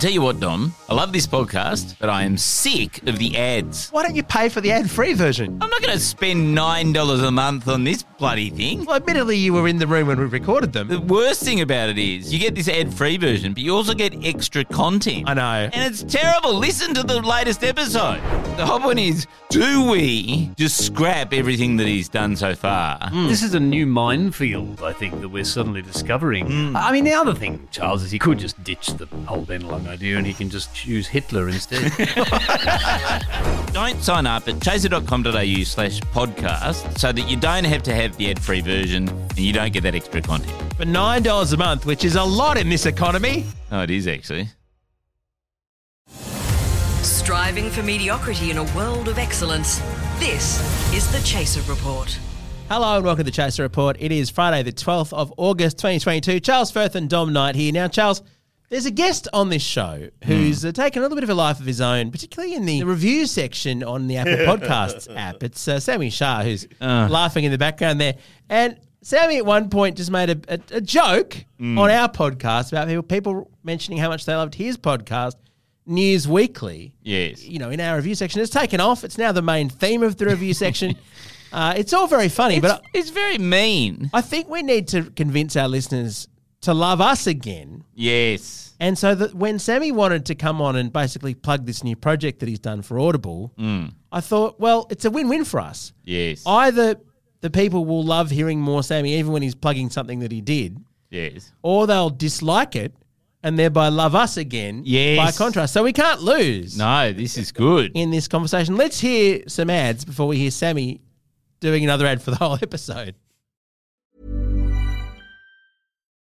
tell you what, Dom, I love this podcast, but I am sick of the ads. Why don't you pay for the ad-free version? I'm not going to spend $9 a month on this bloody thing. Well, admittedly, you were in the room when we recorded them. The worst thing about it is you get this ad free version, but you also get extra content. I know. And it's terrible. Listen to the latest episode. The whole point is do we just scrap everything that he's done so far? Hmm. This is a new minefield, I think, that we're suddenly discovering. Hmm. I mean, the other thing, Charles, is he could just ditch the whole Ben Bennelong idea and he can just choose Hitler instead. Don't sign up at chaser.com.au slash podcast so that you don't have to have the ad free version and you don't get that extra content. For $9 a month, which is a lot in this economy. Oh, it is actually. Striving for mediocrity in a world of excellence. This is the Chaser Report. Hello and welcome to the Chaser Report. It is Friday, the 12th of August, 2022. Charles Firth and Dom Knight here. Now, Charles, there's a guest on this show who's uh, taken a little bit of a life of his own, particularly in the review section on the Apple Podcasts app. It's uh, Sami Shah who's laughing in the background there. And Sami at one point just made a, a, a joke on our podcast about people, people mentioning how much they loved his podcast, News Weekly. Yes. You know, in our review section. It's taken off. It's now the main theme of the review section. Uh, it's all very funny, but it's very mean. I, I think we need to convince our listeners to love us again. Yes. And so that when Sami wanted to come on and basically plug this new project that he's done for Audible, mm. I thought, well, it's a win-win for us. Yes. Either the people will love hearing more Sami, even when he's plugging something that he did, yes. or they'll dislike it and thereby love us again Yes. by contrast. So we can't lose No, this is good. in this conversation. Let's hear some ads before we hear Sami doing another ad for the whole episode.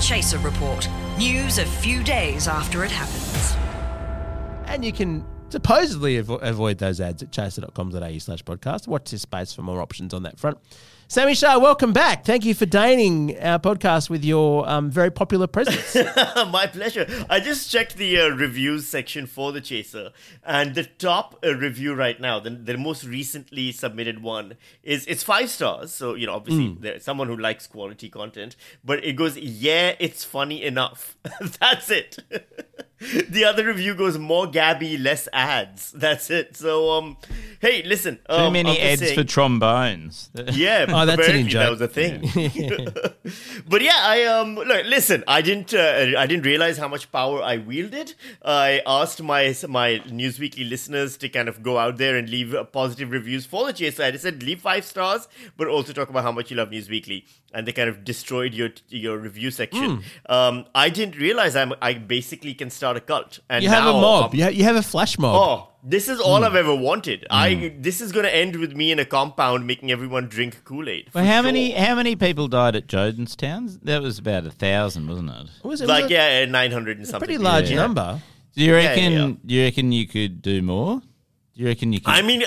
Chaser Report. News a few days after it happens. And you can supposedly avo- avoid those ads at chaser.com.au slash podcast. Watch this space for more options on that front. Sami Shah, welcome back. Thank you for deigning our podcast with your um, very popular presence. My pleasure. I just checked the uh, reviews section for the Chaser, and the top uh, review right now, the, the most recently submitted one, is it's five stars. So you know, obviously, there's someone who likes quality content, but it goes, yeah, it's funny enough. That's it. the other review goes more Gabby, less ads. That's it. So um, hey, listen, Too um, many ads saying- for trombones. yeah, Oh, that's an. That was a thing. but yeah, I um look, listen. I didn't uh, I didn't realize how much power I wielded. I asked my my Newsweekly listeners to kind of go out there and leave uh, positive reviews for the Chaser. I said leave five stars, but also talk about how much you love Newsweekly. And they kind of destroyed your your review section. Hmm. Um, I didn't realize I'm I basically can start a cult. And you have a mob. I'm- You, ha- you have a flash mob. Oh, this is all I've ever wanted. I this is gonna end with me in a compound making everyone drink Kool Aid. Well, how many how many people died at Jonestown? That was about a thousand, wasn't it? It was, it was Like a yeah, nine hundred and something. pretty large Yeah. number. Do you Yeah, reckon? yeah. Do you reckon you could do more? Do you reckon you could? I mean,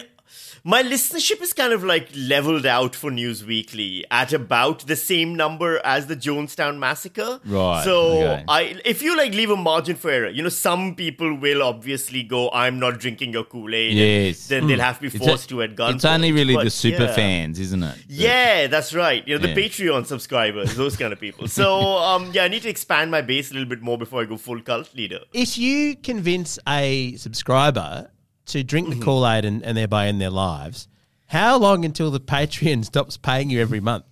my listenership is kind of like leveled out for News Weekly at about the same number as the Jonestown massacre. Right, So okay. I, if you like leave a margin for error, you know, some people will obviously go, "I'm not drinking your Kool Aid." Yes. Then they'll have to be It's a- forced to at gunpoint. It's only really the super yeah. fans, isn't it? Yeah, that's right. You know, the Yeah. Patreon subscribers, those kind of people. So, um, yeah, I need to expand my base a little bit more before I go full cult leader. If you convince a subscriber to drink Mm-hmm. the Kool Aid and, and thereby end their lives, how long until the Patreon stops paying you every month?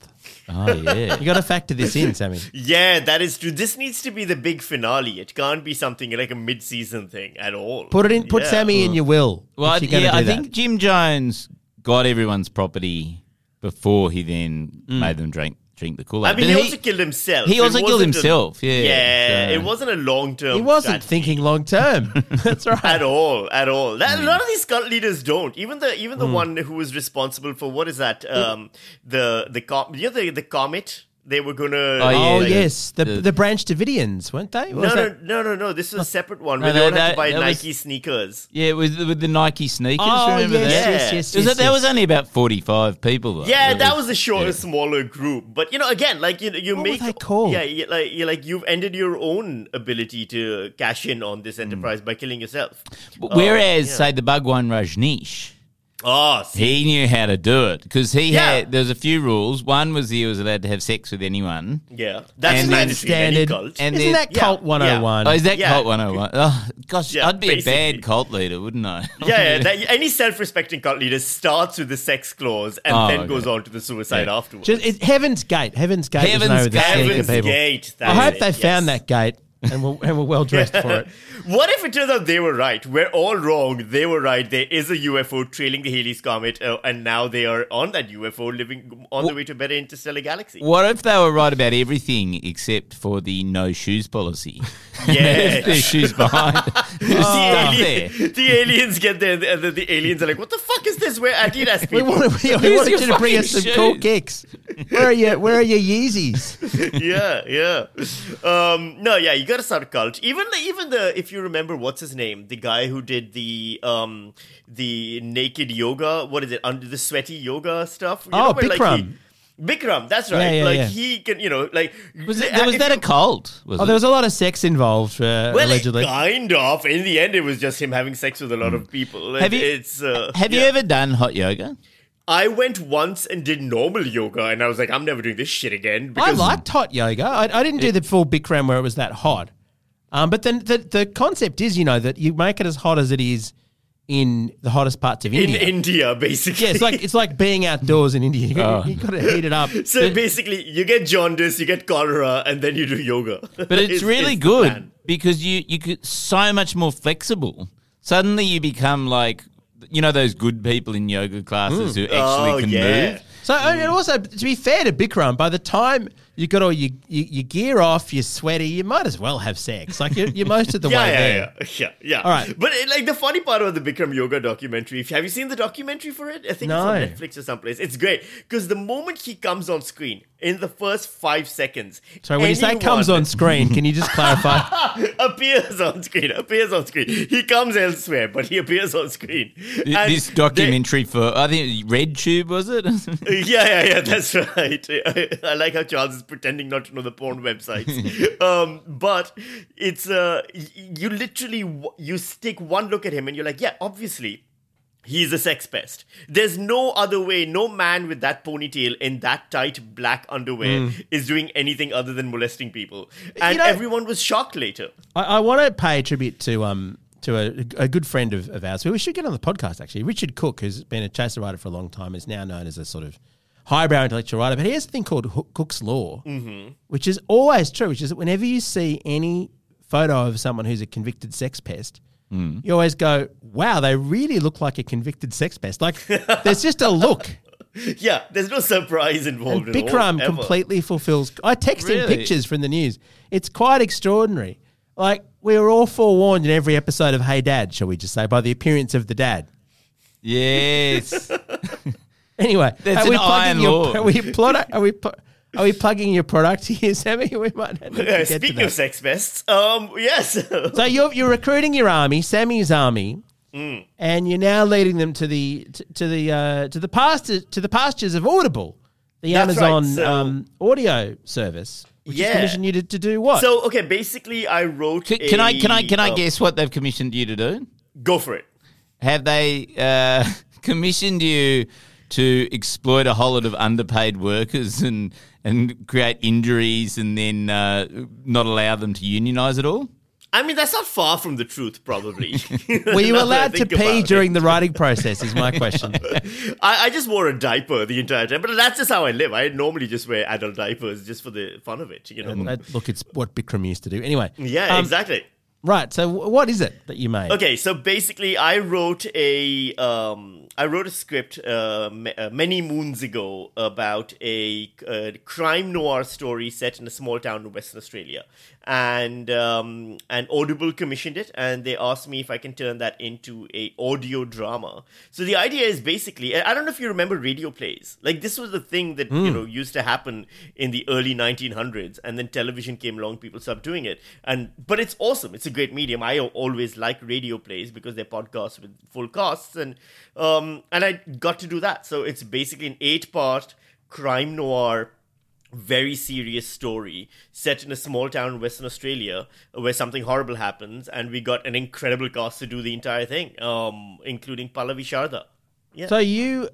Oh yeah. You got to factor this in, Sami. Yeah, that is true. This needs to be the big finale. It can't be something like a mid-season thing at all. Put it in. Put Yeah. Sami in your will. Well, if you're yeah, I that. think Jim Jones got everyone's property before he then made them drink drink the Kool I Aid. mean, he, also killed himself. he also killed wasn't a- himself, yeah, yeah. so- It wasn't a long-term. he wasn't strategy. thinking long term. That's right. at all, at all. That, Hmm. A lot of these cult leaders don't. Even the even the one who was responsible for what is that? Um, the the com- you know the the comet They were gonna. Oh, yeah, Oh like- yes, the, the- the Branch Davidians, weren't they? Or No, no, no, no, no. This was a separate one No, where they that- would have to buy that was- Nike sneakers. Yeah, with with the Nike sneakers. Oh remember yes, that? yes, Yeah. yes, Was yes, it, that yes. was only about forty-five people. Though. Yeah, that was a yeah. shorter, smaller group. But you know, again, like you, you What were make they called? Yeah, you, like you like you've ended your own ability to cash in on Hmm. this enterprise by killing yourself. But Whereas, yeah. say the Bhagwan Rajneesh, Oh, see, he knew how to do it because he Yeah. had. There was a few rules. One was he was allowed to have sex with anyone. yeah, that's And then mandatory standard- cult. And Isn't that Yeah, Cult 101? oh, is that Yeah. cult 101? Oh, gosh, Yeah, I'd be a bad cult leader, wouldn't I? yeah, yeah that, any self-respecting cult leader starts with the sex clause and Oh, then okay. goes on to the suicide Yeah. afterwards. Just, it's Heaven's Gate. Heaven's Gate. Heaven's known with Gate. Heaven's. Gate. I hope is they it, found that gate and were, and were well dressed for it. What if it turns out they were right? We're all wrong. They were right. There is a UFO trailing the Halley's Comet, uh, and now they are on that UFO living on the way to a better interstellar galaxy. What if they were right about everything except for the no shoes policy? Yeah. There's shoes behind. The, alien- the aliens get there, and the, the aliens are like, "What the fuck is this? We're Adidas We people." wanted, we, we wanted you to bring us some fucking cool kicks. Where are you? Where are your Yeezys? yeah, yeah. Um, no, yeah, you gotta start a cult. Even the, even the, if you remember, what's his name? The guy who did the um the naked yoga. What is it? Under the sweaty yoga stuff. You Oh, where, Bikram. he- Bikram, that's right. Yeah, yeah, like yeah. he can, you know, like Was, it, uh, was that a cult? Was Oh, it? there was a lot of sex involved, uh, Well, allegedly. kind of. In the end, it was just him having sex with a lot of people. Have It- you- it's uh, Have you ever done hot yoga? I went once and did normal yoga, and I was like, I'm never doing this shit again. I liked hot yoga. I, I didn't do the full Bikram where it was that hot. Um, but then the, the concept is, you know, that you make it as hot as it is in the hottest parts of India. in India. India, basically. yeah, it's like it's like being outdoors in India. You got, oh. you got to heat it up. So basically, you get jaundice, you get cholera, and then you do yoga. But it's really the good plan. because you you get so much more flexible. Suddenly you become like you know those good people in yoga classes hmm. who actually Oh, can yeah. move. So and hmm. also, to be fair to Bikram, by the time you got all your, your, your gear off, you're sweaty, you might as well have sex. Like you're, you're most of the Yeah, way yeah, there. yeah, yeah, yeah. All right. But it, like the funny part about the Bikram yoga documentary, if have you seen the documentary for it? I think No. it's on Netflix or someplace. It's great because the moment he comes on screen, in the first five seconds, So when you say comes on screen, can you just clarify? appears on screen, appears on screen. He comes elsewhere, but he appears on screen. And This they- documentary for I think Red Tube was it? yeah, yeah, yeah, that's right. I, I like how Charles is pretending not to know the porn websites. um, but it's uh, you literally you stick one look at him and you're like, yeah, obviously. He's a sex pest. There's no other way. No man with that ponytail in that tight black underwear is doing anything other than molesting people. And know- everyone was shocked later. I, I want to pay tribute to um to a, a good friend of, of ours who we should get on the podcast actually. Richard Cook, who's been a chaser writer for a long time, is now known as a sort of highbrow intellectual writer. But he has a thing called Cook's Law, which is always true. Which is that whenever you see any photo of someone who's a convicted sex pest. Mm. You always go, wow, they really look like a convicted sex pest. Like, there's just a look. Yeah, there's no surprise And involved at all. Bikram ever. completely fulfills. I text him Really? pictures from the news. It's quite extraordinary. Like we were all forewarned in every episode of Hey Dad, shall we just say, by the appearance of the dad. yes. Anyway, That's are we an plugging iron your? Are we plot? Are we? pl- Are we plugging your product here, Sami? We might have to Uh, get to speaking that. of sex pests, um, yes. So you're you're recruiting your army, Sami's army, Mm. and you're now leading them to the to, to the uh, to the pasture to the pastures of Audible, the That's right, Amazon so- um, audio service, which has Yeah. commissioned you to, to do what? So okay, basically, I wrote. Can, can I can I can I a- uh, guess what they've commissioned you to do? Go for it. Have they uh, commissioned you to exploit a whole lot of underpaid workers and and create injuries and then uh, not allow them to unionize at all? I mean, that's not far from the truth, probably. Were you Now that I allowed to pee about during the writing process? Is my question. I, I just wore a diaper the entire time, but that's just how I live. I normally just wear adult diapers just for the fun of it, you know. Uh, look, it's what Bikram used to do. Anyway, yeah, um, exactly. Right. So what is it that you made? Okay, so basically, I wrote a um, I wrote a script uh, m- uh, many moons ago about a, uh crime noir story set in a small town in Western Australia, and um, and Audible commissioned it, and they asked me if I can turn that into a audio drama. So the idea is basically, I don't know if you remember radio plays. Like this was the thing that you know used to happen in the early 1900s, and then television came along, people stopped doing it, and but it's awesome. It's a great medium. I always like radio plays because they're podcasts with full casts, and um, and I got to do that. So it's basically an eight-part crime noir very serious story set in a small town in Western Australia where something horrible happens, and we got an incredible cast to do the entire thing, um, including Pallavi Sharda. Yeah. So you,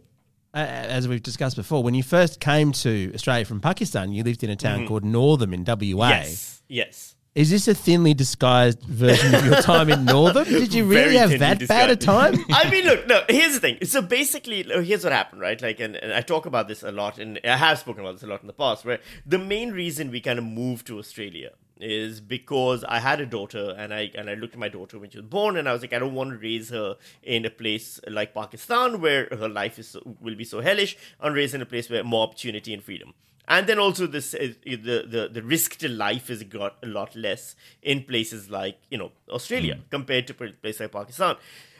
uh, as we've discussed before, when you first came to Australia from Pakistan, you lived in a town called Northam in WA. Mm-hmm. yes, yes. Is this a thinly disguised version of your time in Northam? Did you really Very have that bad a time? I mean, look, no. Here's the thing. So basically, here's what happened, right? Like, and, and I talk about this a lot, and I have spoken about this a lot in the past. Where the main reason we kind of moved to Australia is because I had a daughter, and I and I looked at my daughter when she was born, and I was like, I don't want to raise her in a place like Pakistan where her life is so, will be so hellish. and raise raised in a place where more opportunity and freedom. And then also this uh, the, the the risk to life is got a lot less in places like you know Australia compared to places like Pakistan.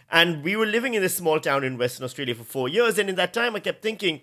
And we were living in this small town in Western Australia for four years, and in that time I kept thinking,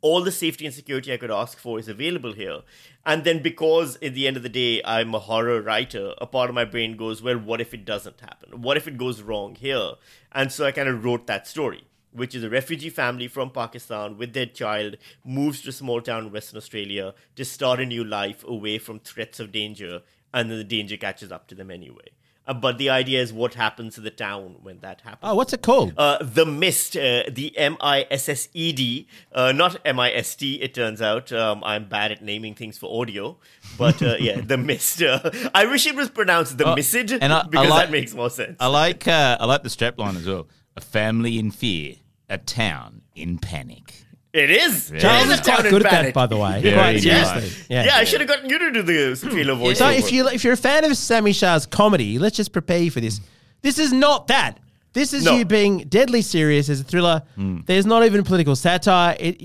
all the safety and security I could ask for is available here. And then because at the end of the day I'm a horror writer, a part of my brain goes, well, what if it doesn't happen? What if it goes wrong here? And so I kind of wrote that story. Which is a refugee family from Pakistan with their child moves to a small town in Western Australia to start a new life away from threats of danger, and then the danger catches up to them anyway. Uh, but the idea is what happens to the town when that happens. Oh, what's it called? Uh, the Missed, uh, the M I S S E D, uh, not M I S T. It turns out um, I'm bad at naming things for audio, but uh, yeah, the Missed. Uh, I wish it was pronounced the Oh, Missid and I- because like- that makes more sense. I like uh, I like the strapline as well. A family in fear, a town in panic. it is. Yeah. Charles it is is a town quite in good at that, panic. by the way. Very quite good. seriously. Yeah. Yeah. I should have gotten you to do the trailer voice. So if you if you're a fan of Sami Shah's comedy, let's just prepare you for this. This is not that. This is No. you being deadly serious as a thriller. Hmm. There's not even political satire. It,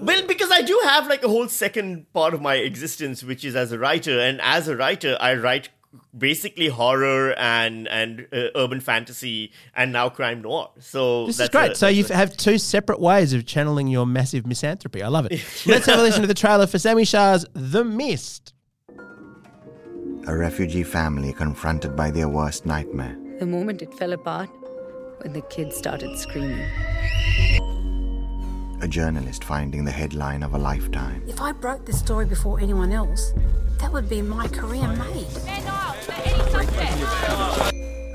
uh, Well, because I do have like a whole second part of my existence, which is as a writer, and as a writer, I write basically horror and and uh, urban fantasy and now crime noir. So this is great. a- so you a- have two separate ways of channeling your massive misanthropy. I love it. Let's have a listen to the trailer for Sami Shah's The Missed. A refugee family confronted by their worst nightmare. The moment it fell apart, when the kids started screaming. A journalist finding the headline of a lifetime. If I broke this story before anyone else, that would be my career made.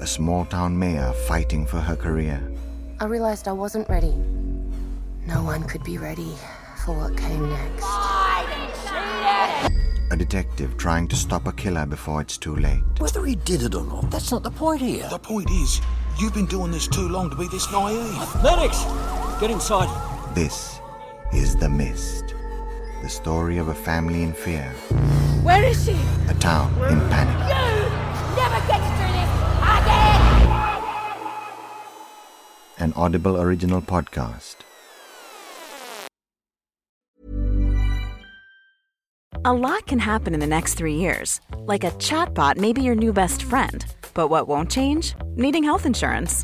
A small town mayor fighting for her career. I realized I wasn't ready. No one could be ready for what came next. A detective trying to stop a killer before it's too late. Whether he did it or not, that's not the point here. The point is, you've been doing this too long to be this naive. Medics! Get inside. This is The Missed. The story of a family in fear. Where is she? A town in panic. You never get through this again! An Audible original podcast. A lot can happen in the next three years. Like a chatbot may be your new best friend. But what won't change? Needing health insurance.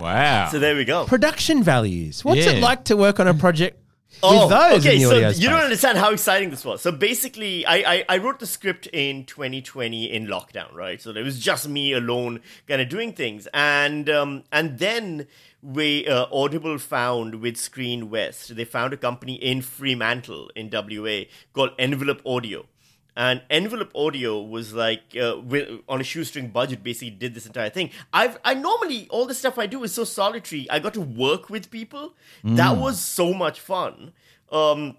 Wow. So there we go. Production values. What's Yeah. it like to work on a project Oh, with those okay. in the so audio you don't space? understand how exciting this was. So basically, I, I I wrote the script in 2020 in lockdown, right? So it was just me alone, kind of doing things, and um and then we uh, Audible found with Screen West, they found a company in Fremantle in WA called Envelope Audio. And Envelope Audio was like uh, on a shoestring budget. Basically, did this entire thing. I've I normally all the stuff I do is so solitary. I got to work with people. That Mm. was so much fun. Um,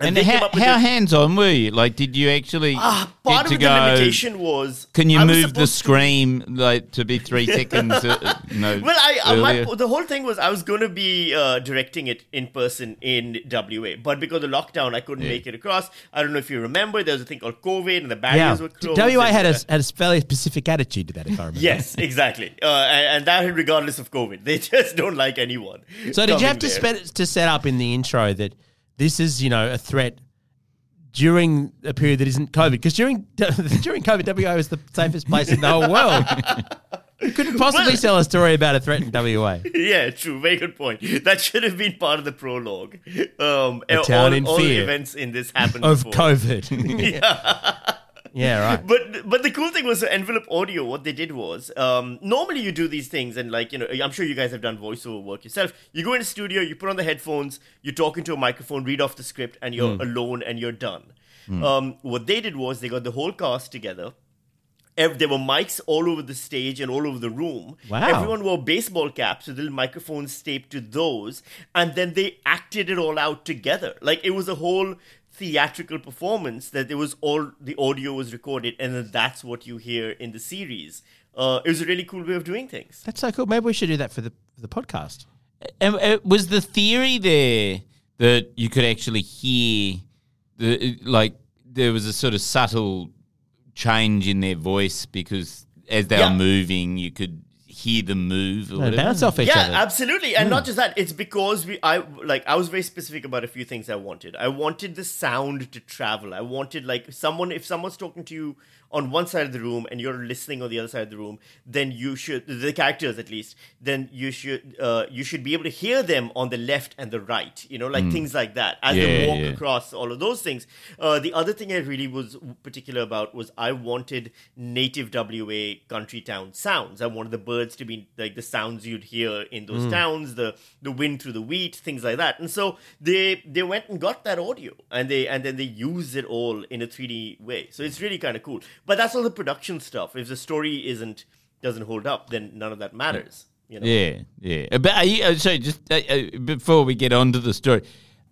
And they came how, up how this- hands on were you? Like, did you actually Ah, get part to of the go? limitation was Can you I move the supposed to- like to be three seconds? Uh, no, Well, I uh, my, the whole thing was I was going to be uh, directing it in person in WA, but because of lockdown, I couldn't Yeah. make it across. I don't know if you remember, there was a thing called COVID, and the Yeah, barriers were closed. WA had a, had a fairly specific attitude to that, if I remember. Yes, exactly, uh, and, and that regardless of COVID, they just don't like anyone. So did you coming have to there. spe- to set up in the intro that this is you know a threat during a period that isn't COVID? Because during during COVID, WA was the safest place in the whole world. You couldn't possibly tell a story about a threat in WA. yeah, true. Very good point. That should have been part of the prologue. Um, A all, town in all fear events in this happened of before. COVID. yeah. Yeah, right. But but the cool thing was envelope audio. What they did was um, normally you do these things, and like you know, I'm sure you guys have done voiceover work yourself. You go in a studio, you put on the headphones, you talk into a microphone, read off the script, and you're Mm. alone and you're done. Mm. Um, what they did was they got the whole cast together. There were mics all over the stage and all over the room. Wow. Everyone wore baseball caps with little microphones taped to those, and then they acted it all out together. Like it was a whole theatrical performance that there was all the audio was recorded, and then that's what you hear in the series. Uh, it was a really cool way of doing things. That's so cool. Maybe we should do that for the for the podcast. And, uh, was the theory there that you could actually hear the like there was a sort of subtle change in their voice because as they Yeah. were moving, you could hear them move or No, whatever. bounce off each yeah, other. absolutely, and Hmm. not just that. It's because we, I like, I was very specific about a few things I wanted. I wanted the sound to travel. I wanted like someone, if someone's talking to you on one side of the room and you're listening on the other side of the room, then you should, the characters at least, then you should, uh, you should be able to hear them on the left and the right. You know, like Mm. things like that as they walk yeah. across all of those things. Uh, the other thing I really was particular about was I wanted native WA country town sounds. I wanted the birds to be like the sounds you'd hear in those Mm. towns, the the wind through the wheat, things like that. And so they they went and got that audio and they and then they used it all in a 3D way. So it's really kind of cool. But that's all the production stuff. If the story isn't doesn't hold up, then none of that matters. You know? Yeah, yeah. But you, uh, so just uh, uh, before we get on to the story,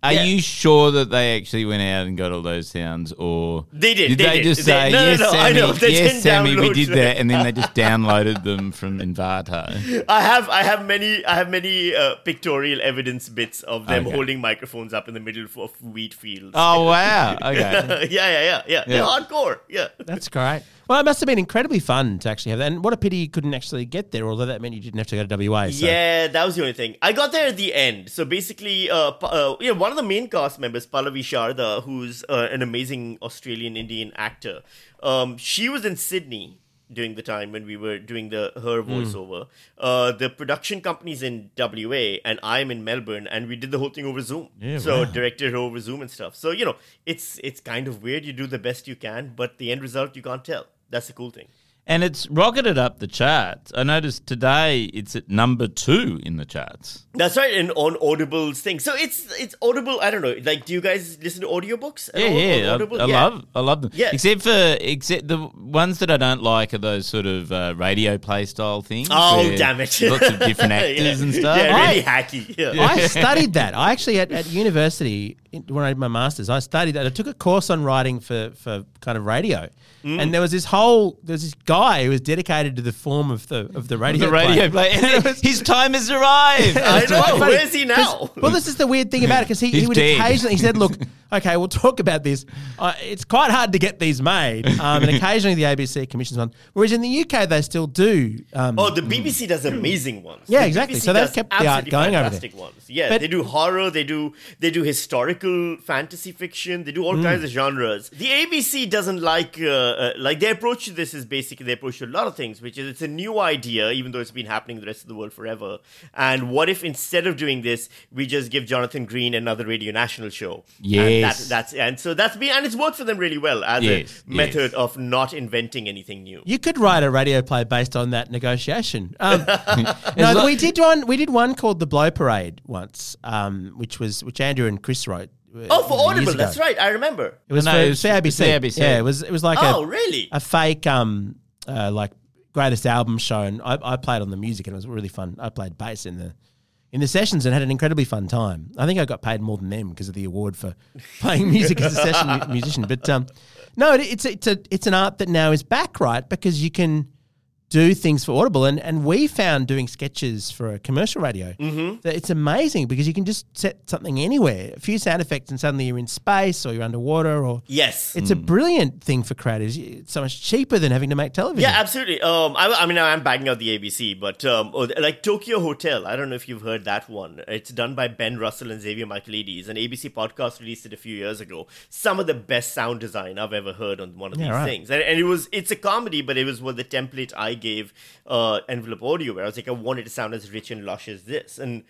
are Yeah. you sure that they actually went out and got all those sounds, or They did, Did they they, did. just say no, no, yes, no, I Sami, know, they yes, Sami, we did them." that, and then they just downloaded them from Envato? I have I have many I have many uh, pictorial evidence bits of them Okay. holding microphones up in the middle of wheat fields. Oh, wow. Okay. yeah, yeah, yeah, yeah. They're hardcore. Yeah. That's great. Well, it must have been incredibly fun to actually have that. And what a pity you couldn't actually get there, although that meant you didn't have to go to WA. So. Yeah, that was the only thing. I got there at the end. So basically, uh, uh, yeah, one of the main cast members, Pallavi Sharda, who's uh, an amazing Australian Indian actor, um, she was in Sydney during the time when we were doing the her Hmm. voiceover. Uh, the production company's in WA, and I'm in Melbourne, and we did the whole thing over Zoom. Yeah, so wow. directed her over Zoom and stuff. So you know, it's it's kind of weird. You do the best you can, but the end result you can't tell. That's the cool thing. And it's rocketed up the charts. I noticed today it's at number two in the charts. That's right, and on Audible's thing. So it's it's Audible. I don't know. Like, do you guys listen to audiobooks? at Yeah, all yeah, I, Audible? I Yeah. love, I love them. Yeah. Except for, except the ones that I don't like are those sort of uh, radio play style things. Oh, damn it. Lots of different actors Yeah. and stuff. Yeah, really hacky. Yeah. I studied that. I actually at, at university in- when I did my masters, I studied that. I took a course on writing for for kind of radio, Mm. and there was this whole there was this guy who was dedicated to the form of the of the radio the radio play. Was- His time has arrived. I know. quite funny. Where is he now? Well, this is the weird thing about it because he, he would dead. occasionally he said, "Look, okay, we'll talk about this. Uh, it's quite hard to get these made, um, and occasionally the ABC commissions one. Whereas in the UK, they still do. Um, Oh, the BBC does amazing ones. Yeah, The exactly. BBC So they've kept the art going over there. fantastic Ones. Yeah, But- they do horror. They do they do historical fantasy fiction. They do all Mm. kinds of genres. The ABC doesn't like uh, uh, like their approach to this is basically their approach to a lot of things, which is it's a new idea, even though it's been happening the rest of the world forever. And what if instead of doing this, we just give Jonathan Green another Radio National show? And Yes. that, that's and so that's been and it's worked for them really well as Yes, a method of not inventing anything new. You could write a radio play based on that negotiation. Um, no, like- we did one. We did one called the Blow Parade once, um, which was which Andrew and Chris wrote. Oh, for Audible, ago. that's right. I remember. It was No, for it was CIBC. CIBC. Yeah, it was. It was like Oh, a really? a fake um uh, like greatest album show, and I, I played on the music, and it was really fun. I played bass in the in the sessions and had an incredibly fun time. I think I got paid more than them because of the award for playing music as a session musician. But um, no, it, it's it's a it's an art that now is back right because you can do things for Audible, and and we found doing sketches for a commercial radio Mhm. that it's amazing because you can just set something anywhere, a few sound effects, and suddenly you're in space or you're underwater or Yes. it's a brilliant thing for creators. It's so much cheaper than having to make television. Yeah, absolutely. Um, I, I mean, I'm backing out the ABC, but um, oh, like Tokyo Hotel. I don't know if you've heard that one. It's done by Ben Russell and Xavier Michelides. An ABC podcast released it a few years ago. Some of the best sound design I've ever heard on one of Yeah, these right. things, and, and it was it's a comedy, but it was with the template I gave uh, Envelope Audio, where I was like, I wanted to sound as rich and lush as this, and.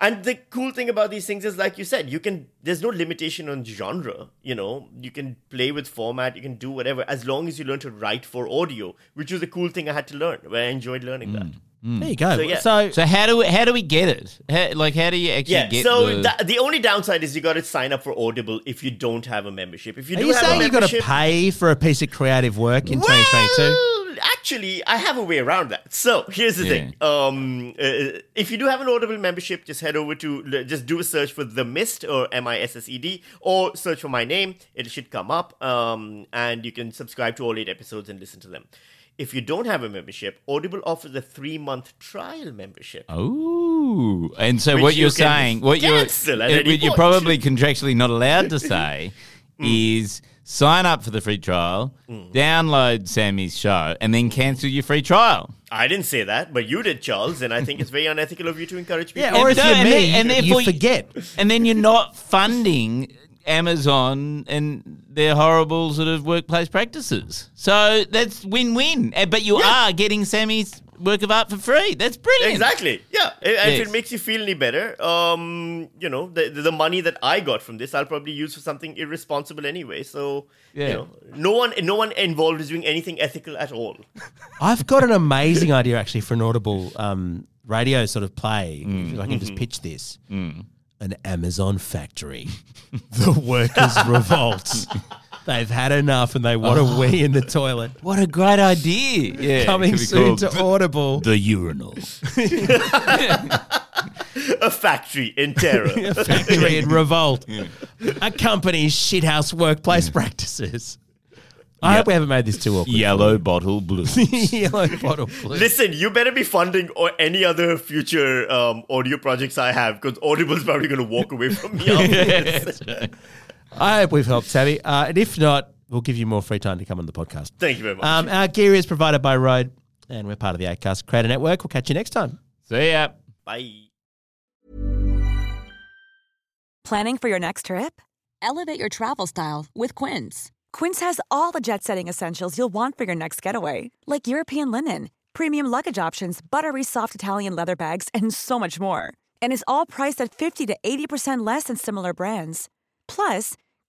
And the cool thing about these things is, like you said, you can. There's no limitation on genre. You know, you can play with format. You can do whatever as long as you learn to write for audio, which was a cool thing I had to learn. Where I enjoyed learning that. There you go. So, yeah. So, So how do we, how do we get it? How, like how do you actually Yeah. get So the, tha- the only downside is you got to sign up for Audible if you don't have a membership. If you are do you have a saying you got to pay for a piece of creative work in 2022? Well, actually, I have a way around that. So here's the Yeah. thing: um, uh, if you do have an Audible membership, just head over to just do a search for The Missed or M I S S E D, or search for my name. It should come up, um, and you can subscribe to all eight episodes and listen to them. If you don't have a membership, Audible offers a three month trial membership. Oh, and so Which what you you're can saying, what you're, cancel at uh, any what you're probably contractually not allowed to say is sign up for the free trial, download Sami's show, and then cancel your free trial. I didn't say that, but you did, Charles, and I think it's very unethical of you to encourage people. Yeah, or if No, you're and me, then- and therefore you- forget. And then you're not funding Amazon and their horrible sort of workplace practices. So that's win-win. Uh, But you Yeah. are getting Sami's work of art for free. That's brilliant. Exactly. Yeah. And if Yes. it makes you feel any better, um, you know, the the money that I got from this, I'll probably use for something irresponsible anyway. So, Yeah. you know, no one no one involved is doing anything ethical at all. I've got an amazing idea actually for an Audible um, radio sort of play. If I can just pitch this. An Amazon factory. the workers revolt. They've had enough and they want to wee in the toilet. What a great idea. Yeah. Coming soon called to Audible. The urinal. A factory in terror. a factory in revolt. A company's shithouse workplace practices. I hope we haven't made this too awkward. Yellow bottle blue. Yellow bottle blue. Listen, you better be funding or any other future um, audio projects I have because Audible's probably going to walk away from me after this. I hope we've helped, Savvy. Uh, and if not, we'll give you more free time to come on the podcast. Thank you very much. Um, our gear is provided by Rode, and we're part of the Acast Creator Network. We'll catch you next time. See ya. Bye. Planning for your next trip? Elevate your travel style with Quince. Quince has all the jet setting essentials you'll want for your next getaway, like European linen, premium luggage options, buttery soft Italian leather bags, and so much more. And is all priced at 50 to 80% less than similar brands. Plus,